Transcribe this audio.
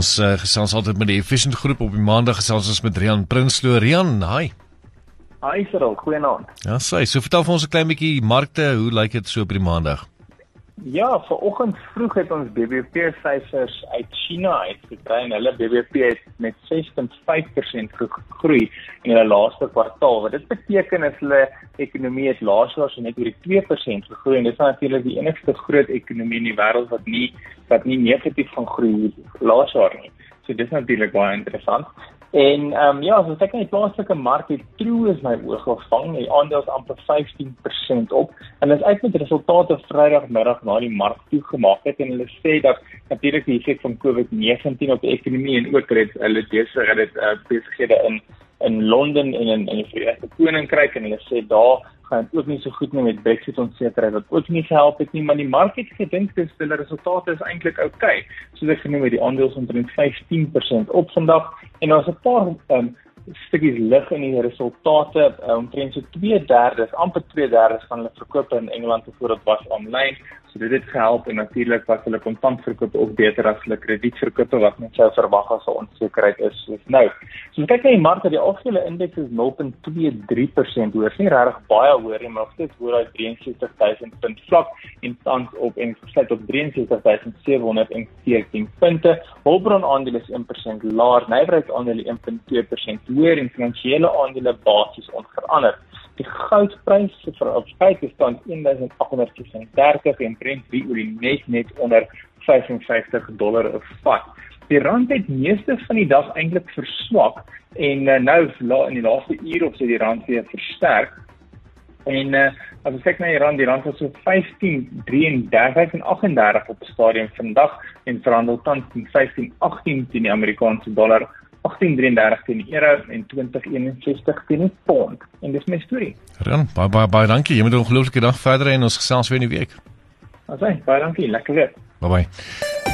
Ons uh, gesels altyd met die Efficient groep op die maandag gesels ons met Rian Prinsloo. Rian, hi. Hi Cyril, goeienaand. Ja, sê, so vertel vir ons 'n klein bietjie markte, hoe lyk dit so op die maandag? Ja, vanoggend vroeg het ons BBP syfers uit China uitgekry en hulle BBP het met 6.5% gegroei in hulle laaste kwartaal. Wat dit beteken is hulle ekonomie het laas jaar so net oor die 2% gegroei en dit is natuurlik die enigste groot ekonomie in die wêreld wat nie wat nie negatief gaan groei laas jaar nie. So dis natuurlik baie interessant. En ehm um, ja, so ek net plaaslike mark het true is my oog gevang. Die aandele is amper 15% op en dit is uit met resultate Vrydagmiddag na die mark toegemaak het en hulle sê dat natuurlik die effek van COVID-19 op die ekonomie en ook dit hulle besig het dit uh, besighede in in Londen en in in die Verenigde Koninkryk en hulle sê daar gaan ook nie so goed nie met Brexit onsekerheid wat ook nie gehelp het nie, maar die mark het gedink dis hulle resultate is eintlik oukei. Okay. Soos ek genoem het, die aandele is omtrent 15% op vandag en daar's 'n paar um, stukkies lig in die resultate uh, omtrent so 2/3, amper 2/3 van hulle verkope in Engeland byvoorbeeld was aanlyn. So dit het gehelp en natuurlik was hulle kontantverkope ook beter as hulle kredietverkope wat net sou verwag as 'n onsekerheid is soos nou. So kyk na die mark, die algehele indeks is 0.23% hoër, nie regtig baie hoër nie, maar nog steeds hoër as 63000 punt vlak en tans op en gesluit op 63714 punte. Hulbron aandele is 1% laer, nywerheidsaandele 1.2% hoër en finansiële aandele basies onveranderd. Die goudprys vir op spyt is tans 1836 en Brent wie oor die net net onder 55 dollar 'n vat. Die rand het meeste van die dag eintlik verswak en uh, nou in die laaste uur of so die rand weer versterk. En uh, as ons kyk na die rand, die rand was so 15.33 en 38 op stadium vandag en verhandel tans 15.18 teen die Amerikaanse dollar 1833 teen die euro en 2061 teen die pond. En dis my storie. Ran, baie baie baie dankie. Jy moet 'n ongelooflike dag verder en ons gesels weer in die week. Asai, baie dankie. Lekker weer. Bye bye.